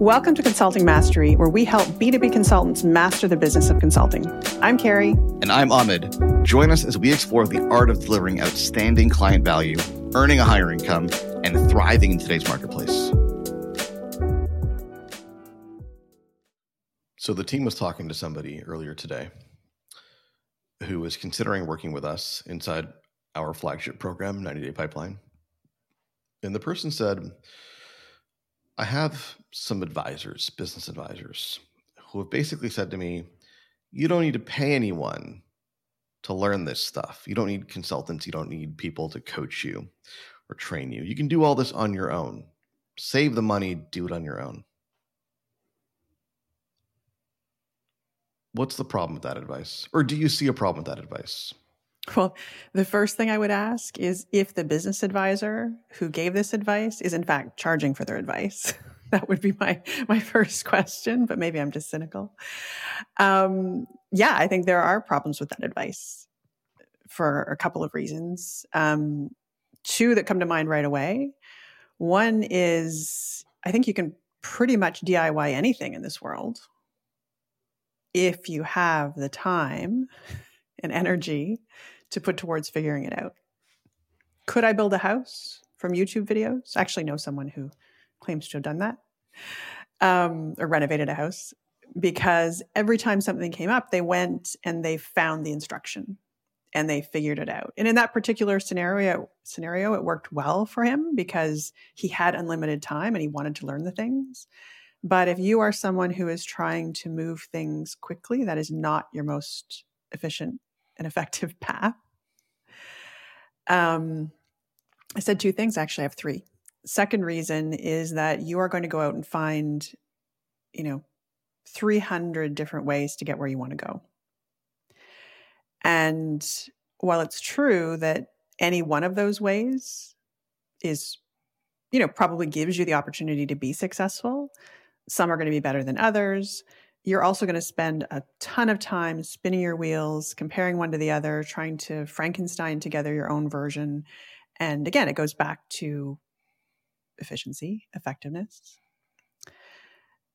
Welcome to Consulting Mastery, where we help B2B consultants master the business of consulting. I'm Carrie. And I'm Ahmed. Join us as we explore the art of delivering outstanding client value, earning a higher income, and thriving in today's marketplace. So, the team was talking to somebody earlier today who was considering working with us inside our flagship program, 90 Day Pipeline. And the person said, I have some advisors, business advisors, who have basically said to me, you don't need to pay anyone to learn this stuff. You don't need consultants. You don't need people to coach you or train you. You can do all this on your own. Save the money, do it on your own. What's the problem with that advice? Or do you see a problem with that advice? Well, the first thing I would ask is if the business advisor who gave this advice is in fact charging for their advice. that would be my my first question, but maybe I'm just cynical. Um, yeah, I think there are problems with that advice for a couple of reasons. Um, two that come to mind right away. One is I think you can pretty much DIY anything in this world if you have the time and energy to put towards figuring it out. Could I build a house from YouTube videos? I actually know someone who claims to have done that um, or renovated a house because every time something came up, they went and they found the instruction and they figured it out. And in that particular scenario, scenario, it worked well for him because he had unlimited time and he wanted to learn the things. But if you are someone who is trying to move things quickly, that is not your most efficient and effective path. Um, I said two things. Actually, I have three. Second reason is that you are going to go out and find, you know, 300 different ways to get where you want to go. And while it's true that any one of those ways is, you know, probably gives you the opportunity to be successful, some are going to be better than others. You're also going to spend a ton of time spinning your wheels, comparing one to the other, trying to Frankenstein together your own version. And again, it goes back to efficiency, effectiveness.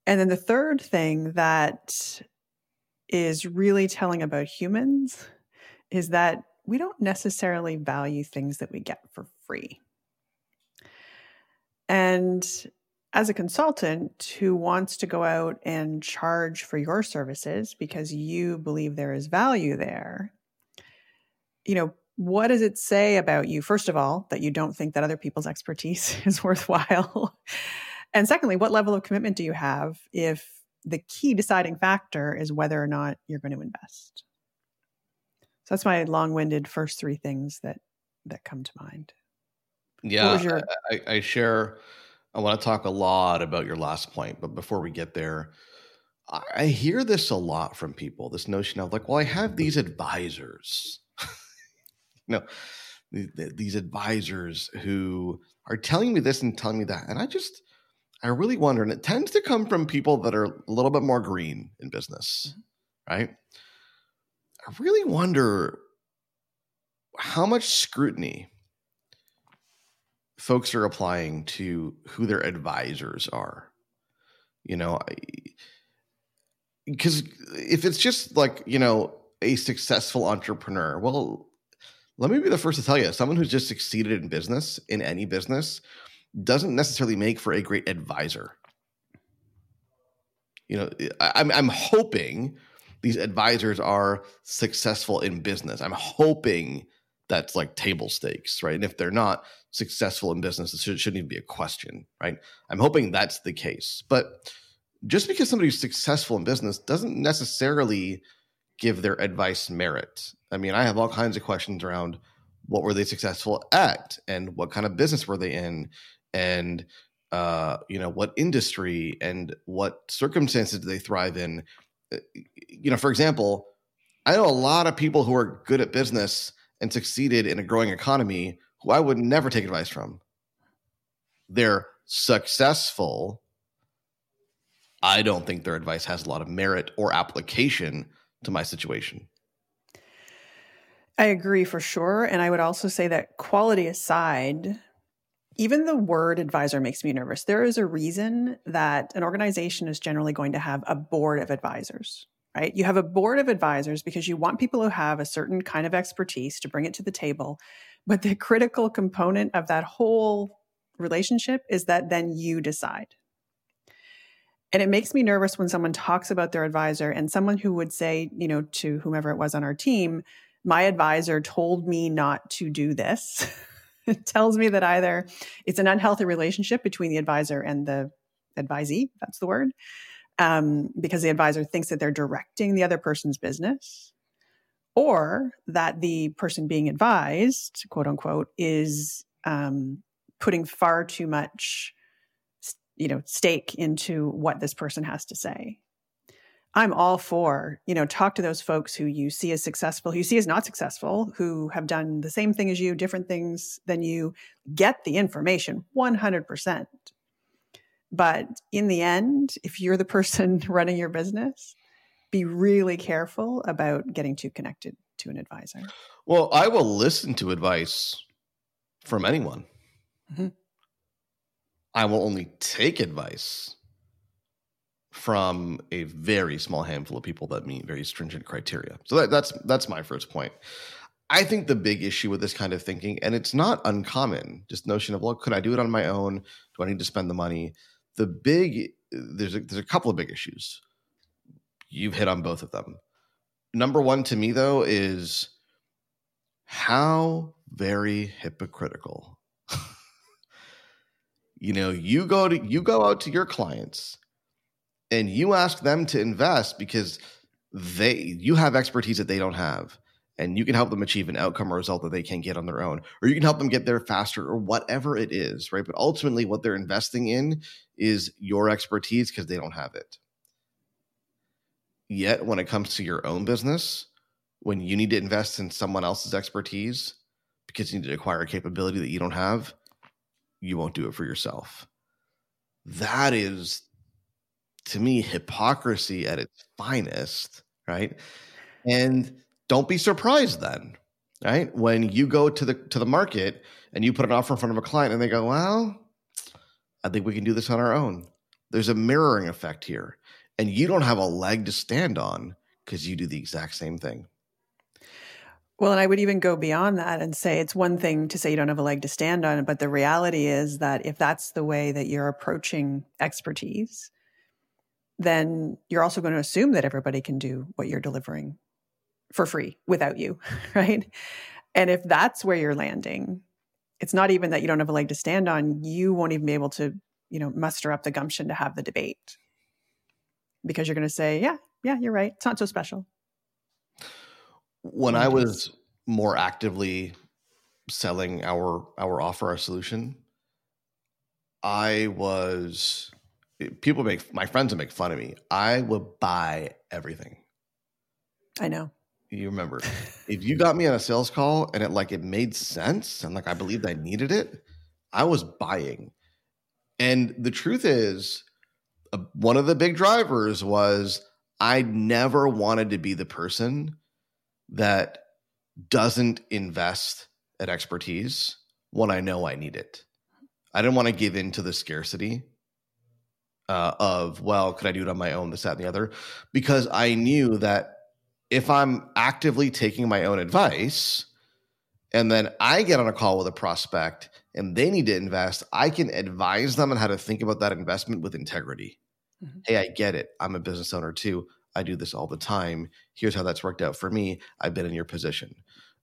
And then the third thing that is really telling about humans is that we don't necessarily value things that we get for free. And as a consultant who wants to go out and charge for your services because you believe there is value there, you know, what does it say about you, first of all, that you don't think that other people's expertise is worthwhile? and secondly, what level of commitment do you have if the key deciding factor is whether or not you're going to invest? So that's my long-winded first three things that that come to mind. Yeah, your... I, I share. I want to talk a lot about your last point, but before we get there, I hear this a lot from people. This notion of like, well, I have these advisors know, these advisors who are telling me this and telling me that. And I just, I really wonder, and it tends to come from people that are a little bit more green in business, mm-hmm. right? I really wonder how much scrutiny folks are applying to who their advisors are. You know, because if it's just like, you know, a successful entrepreneur, well, let me be the first to tell you someone who's just succeeded in business, in any business, doesn't necessarily make for a great advisor. You know, I'm, I'm hoping these advisors are successful in business. I'm hoping that's like table stakes, right? And if they're not successful in business, it shouldn't even be a question, right? I'm hoping that's the case. But just because somebody's successful in business doesn't necessarily give their advice merit. I mean, I have all kinds of questions around what were they successful at and what kind of business were they in and uh, you know what industry and what circumstances do they thrive in uh, you know for example i know a lot of people who are good at business and succeeded in a growing economy who i would never take advice from they're successful i don't think their advice has a lot of merit or application to my situation. I agree for sure. And I would also say that quality aside, even the word advisor makes me nervous. There is a reason that an organization is generally going to have a board of advisors, right? You have a board of advisors because you want people who have a certain kind of expertise to bring it to the table. But the critical component of that whole relationship is that then you decide. And it makes me nervous when someone talks about their advisor and someone who would say, you know, to whomever it was on our team, my advisor told me not to do this. it tells me that either it's an unhealthy relationship between the advisor and the advisee, that's the word, um, because the advisor thinks that they're directing the other person's business, or that the person being advised, quote unquote, is um, putting far too much, you know, stake into what this person has to say. I'm all for, you know, talk to those folks who you see as successful, who you see as not successful, who have done the same thing as you, different things than you. Get the information 100%. But in the end, if you're the person running your business, be really careful about getting too connected to an advisor. Well, I will listen to advice from anyone. Mm-hmm. I will only take advice from a very small handful of people that meet very stringent criteria. So that, that's that's my first point. I think the big issue with this kind of thinking, and it's not uncommon, just notion of, well, could I do it on my own? Do I need to spend the money? The big there's a, there's a couple of big issues. You've hit on both of them. Number one to me though is how very hypocritical. you know, you go to you go out to your clients and you ask them to invest because they you have expertise that they don't have and you can help them achieve an outcome or result that they can't get on their own or you can help them get there faster or whatever it is right but ultimately what they're investing in is your expertise because they don't have it yet when it comes to your own business when you need to invest in someone else's expertise because you need to acquire a capability that you don't have you won't do it for yourself that is to me hypocrisy at its finest, right? And don't be surprised then, right? When you go to the to the market and you put an offer in front of a client and they go, "Well, I think we can do this on our own." There's a mirroring effect here. And you don't have a leg to stand on because you do the exact same thing. Well, and I would even go beyond that and say it's one thing to say you don't have a leg to stand on, but the reality is that if that's the way that you're approaching expertise, then you're also going to assume that everybody can do what you're delivering for free without you, right? And if that's where you're landing, it's not even that you don't have a leg to stand on, you won't even be able to, you know, muster up the gumption to have the debate. Because you're going to say, yeah, yeah, you're right. It's not so special. When I mm-hmm. was more actively selling our our offer, our solution, I was people make my friends would make fun of me. I would buy everything. I know. You remember, if you got me on a sales call and it like it made sense and like I believed I needed it, I was buying. And the truth is, one of the big drivers was I never wanted to be the person that doesn't invest at expertise when I know I need it. I didn't want to give in to the scarcity uh, of well could i do it on my own this that and the other because i knew that if i'm actively taking my own advice and then i get on a call with a prospect and they need to invest i can advise them on how to think about that investment with integrity. Mm-hmm. hey i get it. I'm a business owner too. I do this all the time. Here's how that's worked out for me. I've been in your position.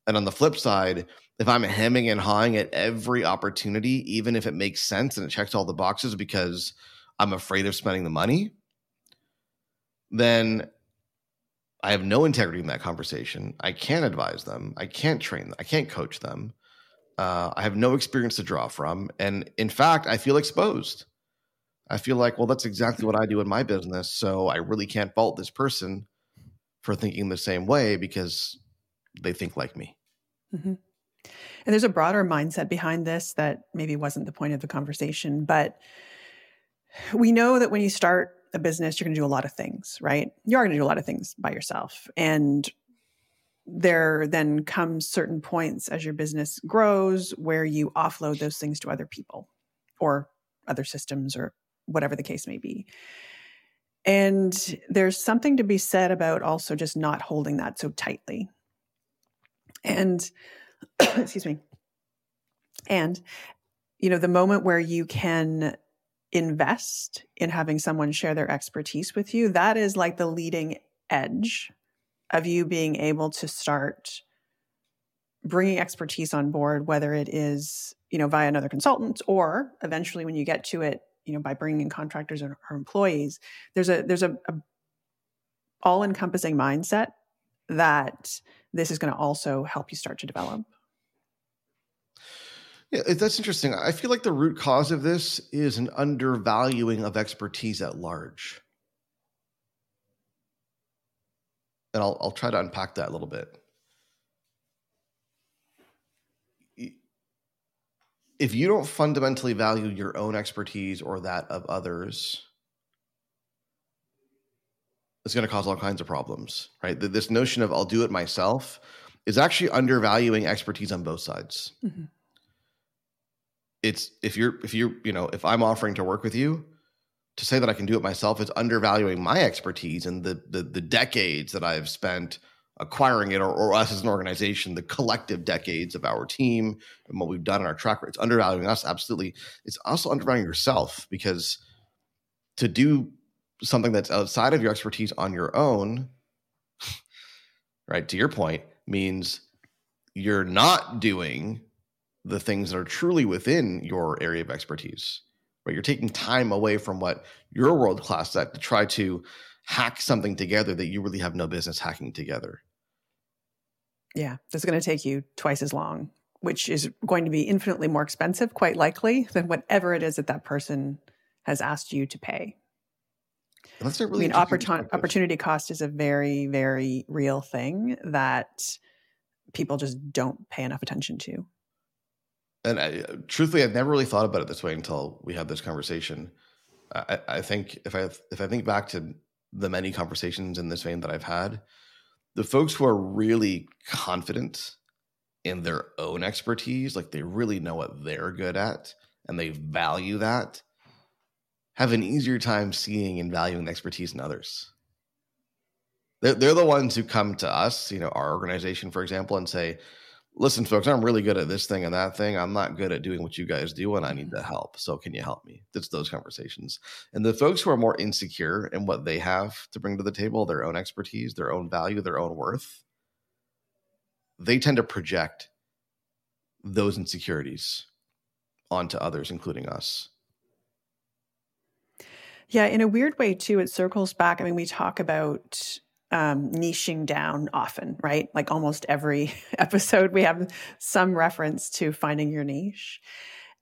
And on the flip side if i'm hemming and hawing at every opportunity even if it makes sense and it checks all the boxes because I'm afraid of spending the money, then I have no integrity in that conversation. I can't advise them. I can't train them. I can't coach them. Uh, I have no experience to draw from. And in fact, I feel exposed. I feel like, well, that's exactly what I do in my business. So I really can't fault this person for thinking the same way because they think like me. Mm-hmm. And there's a broader mindset behind this that maybe wasn't the point of the conversation, but we know that when you start a business, you're going to do a lot of things, right? You are going to do a lot of things by yourself. And there then comes certain points as your business grows where you offload those things to other people or other systems or whatever the case may be. And there's something to be said about also just not holding that so tightly. And excuse me. And you know, the moment where you can invest in having someone share their expertise with you, that is like the leading edge of you being able to start bringing expertise on board, whether it is, you know, via another consultant or eventually when you get to it, you know, by bringing in contractors or, or employees, there's a, there's a, a all encompassing mindset that this is going to also help you start to develop. Yeah, that's interesting. I feel like the root cause of this is an undervaluing of expertise at large. And I'll, I'll try to unpack that a little bit. If you don't fundamentally value your own expertise or that of others, it's going to cause all kinds of problems, right? This notion of I'll do it myself is actually undervaluing expertise on both sides. Mm-hmm it's if you're if you're you know if i'm offering to work with you to say that i can do it myself is undervaluing my expertise and the the, the decades that i've spent acquiring it or, or us as an organization the collective decades of our team and what we've done in our track record. It's undervaluing us absolutely. It's also undervaluing yourself because to do something that's outside of your expertise on your own right to your point means you're not doing the things that are truly within your area of expertise. Right? You're taking time away from what you're world class at to try to hack something together that you really have no business hacking together. Yeah, that's going to take you twice as long, which is going to be infinitely more expensive, quite likely, than whatever it is that that person has asked you to pay. That's not really. I mean, opportun- opportunity cost is a very, very real thing that people just don't pay enough attention to and I, truthfully, I've never really thought about it this way until we had this conversation. I, I, think if I if I think back to the many conversations in this vein that I've had, the folks who are really confident in their own expertise, like they really know what they're good at and they value that, have an easier time seeing and valuing the expertise in others. They're, they're the ones who come to us, you know, our organization, for example, and say, listen, folks, I'm really good at this thing and that thing. I'm not good at doing what you guys do, and I need the mm-hmm. help. So, can you help me? It's those conversations. And the folks who are more insecure in what they have to bring to the table, their own expertise, their own value, their own worth, they tend to project those insecurities onto others, including us. Yeah, in a weird way, too, it circles back. I mean, we talk about um, niching down often, right? Like almost every episode, we have some reference to finding your niche.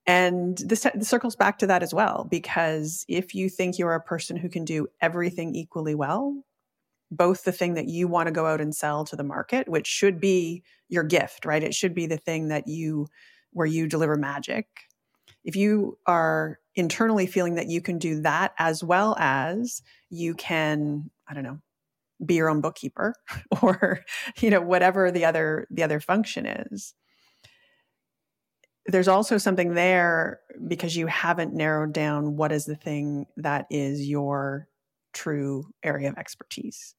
And this, this, circles back to that as well, because if you think you're a person who can do everything equally well, both the thing that you want to go out and sell to the market, which should be your gift, right? It should be the thing that you, where you deliver magic. If you are internally feeling that you can do that as well as you can, I don't know, be your own bookkeeper or you know whatever the other the other function is. There's also something there because you haven't narrowed down what is the thing that is your true area of expertise.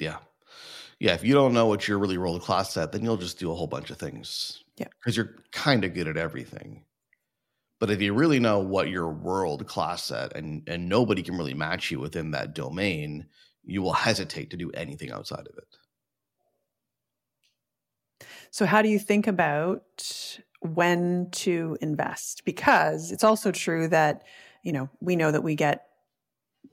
Yeah. Yeah if you don't know what you're really world class at then you'll just do a whole bunch of things. Yeah. Because you're kind of good at everything but if you really know what you're world class at and, and nobody can really match you within that domain, you will hesitate to do anything outside of it. So, how do you think about when to invest? Because it's also true that, you know, we know that we get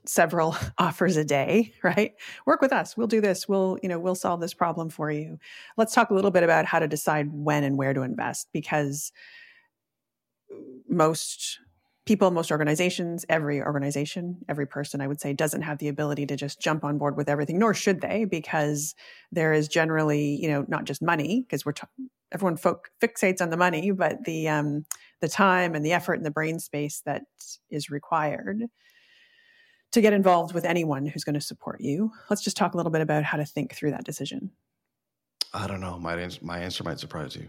several offers a day, right? Work with us. We'll do this. We'll, you know, we'll solve this problem for you. Let's talk a little bit about how to decide when and where to invest because most people, most organizations, every organization, every person, I would say, doesn't have the ability to just jump on board with everything, nor should they, because there is generally, you know, not just money, because we're, t- everyone fixates on the money, but the, um, the time and the effort and the brain space that is required to get involved with anyone who's going to support you. Let's just talk a little bit about how to think through that decision. I don't know. My my answer might surprise you.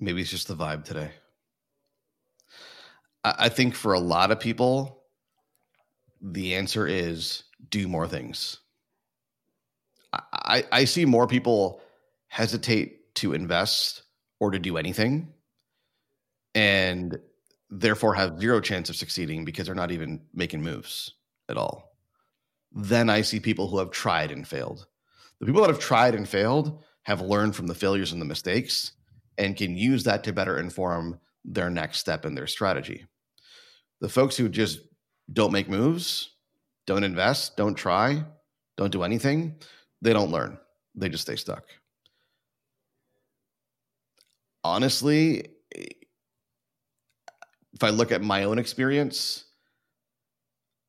Maybe it's just the vibe today. I, think for a lot of people, the answer is do more things. I, I see more people hesitate to invest or to do anything and therefore have zero chance of succeeding because they're not even making moves at all. Then I see people who have tried and failed. The people that have tried and failed have learned from the failures and the mistakes and can use that to better inform their next step in their strategy. The folks who just don't make moves, don't invest, don't try, don't do anything, they don't learn. They just stay stuck. Honestly, if I look at my own experience,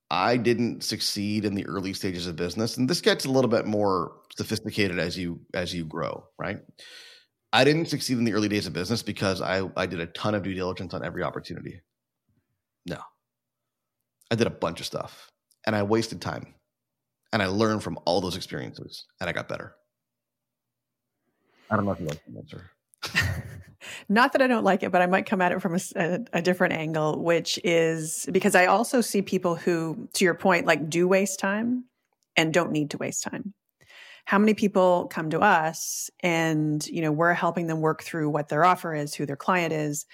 I didn't succeed in the early stages of business, and this gets a little bit more sophisticated as you as you grow, right? I didn't succeed in the early days of business because I I did a ton of due diligence on every opportunity. No. I did a bunch of stuff and I wasted time. And I learned from all those experiences and I got better. I don't know if you like the answer. Not that I don't like it, but I might come at it from a, a, a, different angle, which is because I also see people who, to your point, like do waste time and don't need to waste time. How many people come to us and, you know, we're helping them work through what their offer is, who their client is.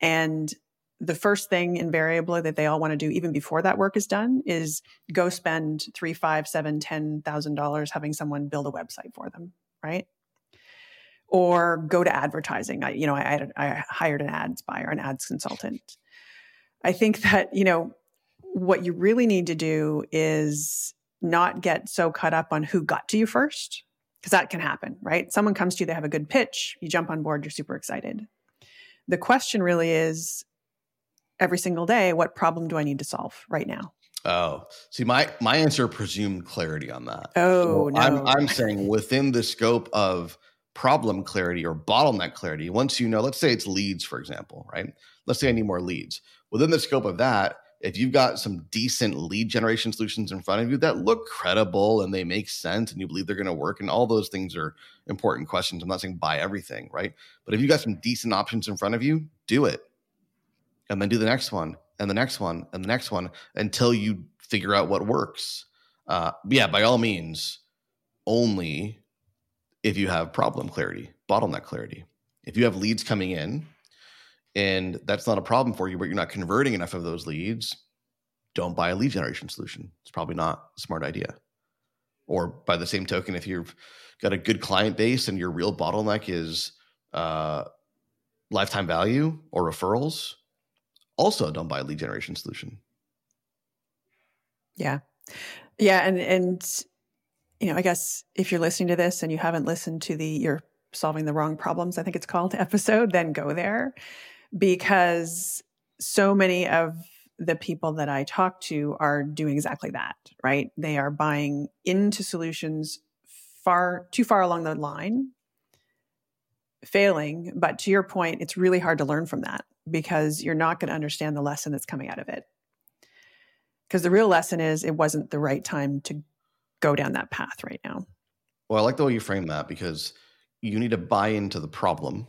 And the first thing invariably that they all want to do, even before that work is done, is go spend three, five, seven, ten thousand dollars having someone build a website for them, right? or go to advertising. I, you know, I, I hired an ads buyer, an ads consultant. I think that, you know, what you really need to do is not get so caught up on who got to you first, because that can happen, right? Someone comes to you, they have a good pitch, you jump on board, you're super excited. The question really is every single day, what problem do I need to solve right now? Oh, see, my my answer presumed clarity on that. Oh, so no. I'm I'm saying within the scope of problem clarity or bottleneck clarity, once you know, let's say it's leads, for example, right? Let's say I need more leads. Within the scope of that, if you've got some decent lead generation solutions in front of you that look credible and they make sense and you believe they're going to work, and all those things are important questions. I'm not saying buy everything, right? But if you've got some decent options in front of you, do it. And then do the next one and the next one and the next one until you figure out what works. Uh, yeah, by all means, only if you have problem clarity, bottleneck clarity. If you have leads coming in and that's not a problem for you, but you're not converting enough of those leads, don't buy a lead generation solution. It's probably not a smart idea. Or by the same token, if you've got a good client base and your real bottleneck is uh, lifetime value or referrals, also don't buy a lead generation solution. Yeah. Yeah. And, and you know, I guess if you're listening to this and you haven't listened to the you're solving the wrong problems, I think it's called episode, then go there because so many of the people that I talk to are doing exactly that, right? They are buying into solutions far too far along the line, failing. But to your point, it's really hard to learn from that because you're not going to understand the lesson that's coming out of it. Because the real lesson is it wasn't the right time to go down that path right now. Well, I like the way you frame that because you need to buy into the problem.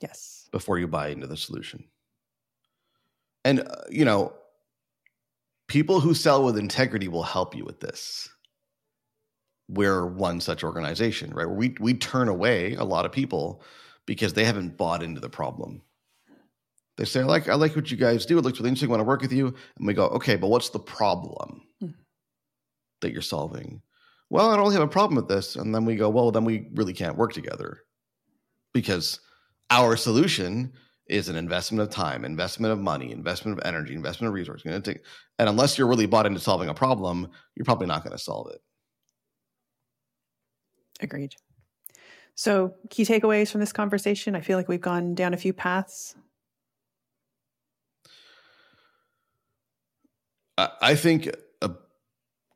Yes. Before you buy into the solution. And, uh, you know, people who sell with integrity will help you with this. We're one such organization, right? Where we, we turn away a lot of people because they haven't bought into the problem. They say, I like, I like what you guys do. It looks really interesting. I want to work with you. And we go, okay, but what's the problem? Hmm that you're solving. Well, I don't really have a problem with this. And then we go, well, then we really can't work together because our solution is an investment of time, investment of money, investment of energy, investment of resources. And unless you're really bought into solving a problem, you're probably not going to solve it. Agreed. So, key takeaways from this conversation. I feel like we've gone down a few paths. I think a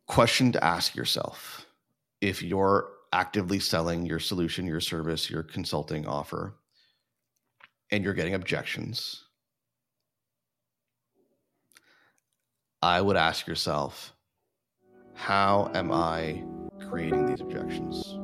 question to ask yourself if you're actively selling your solution, your service, your consulting offer, and you're getting objections. I would ask yourself, how am I creating these objections?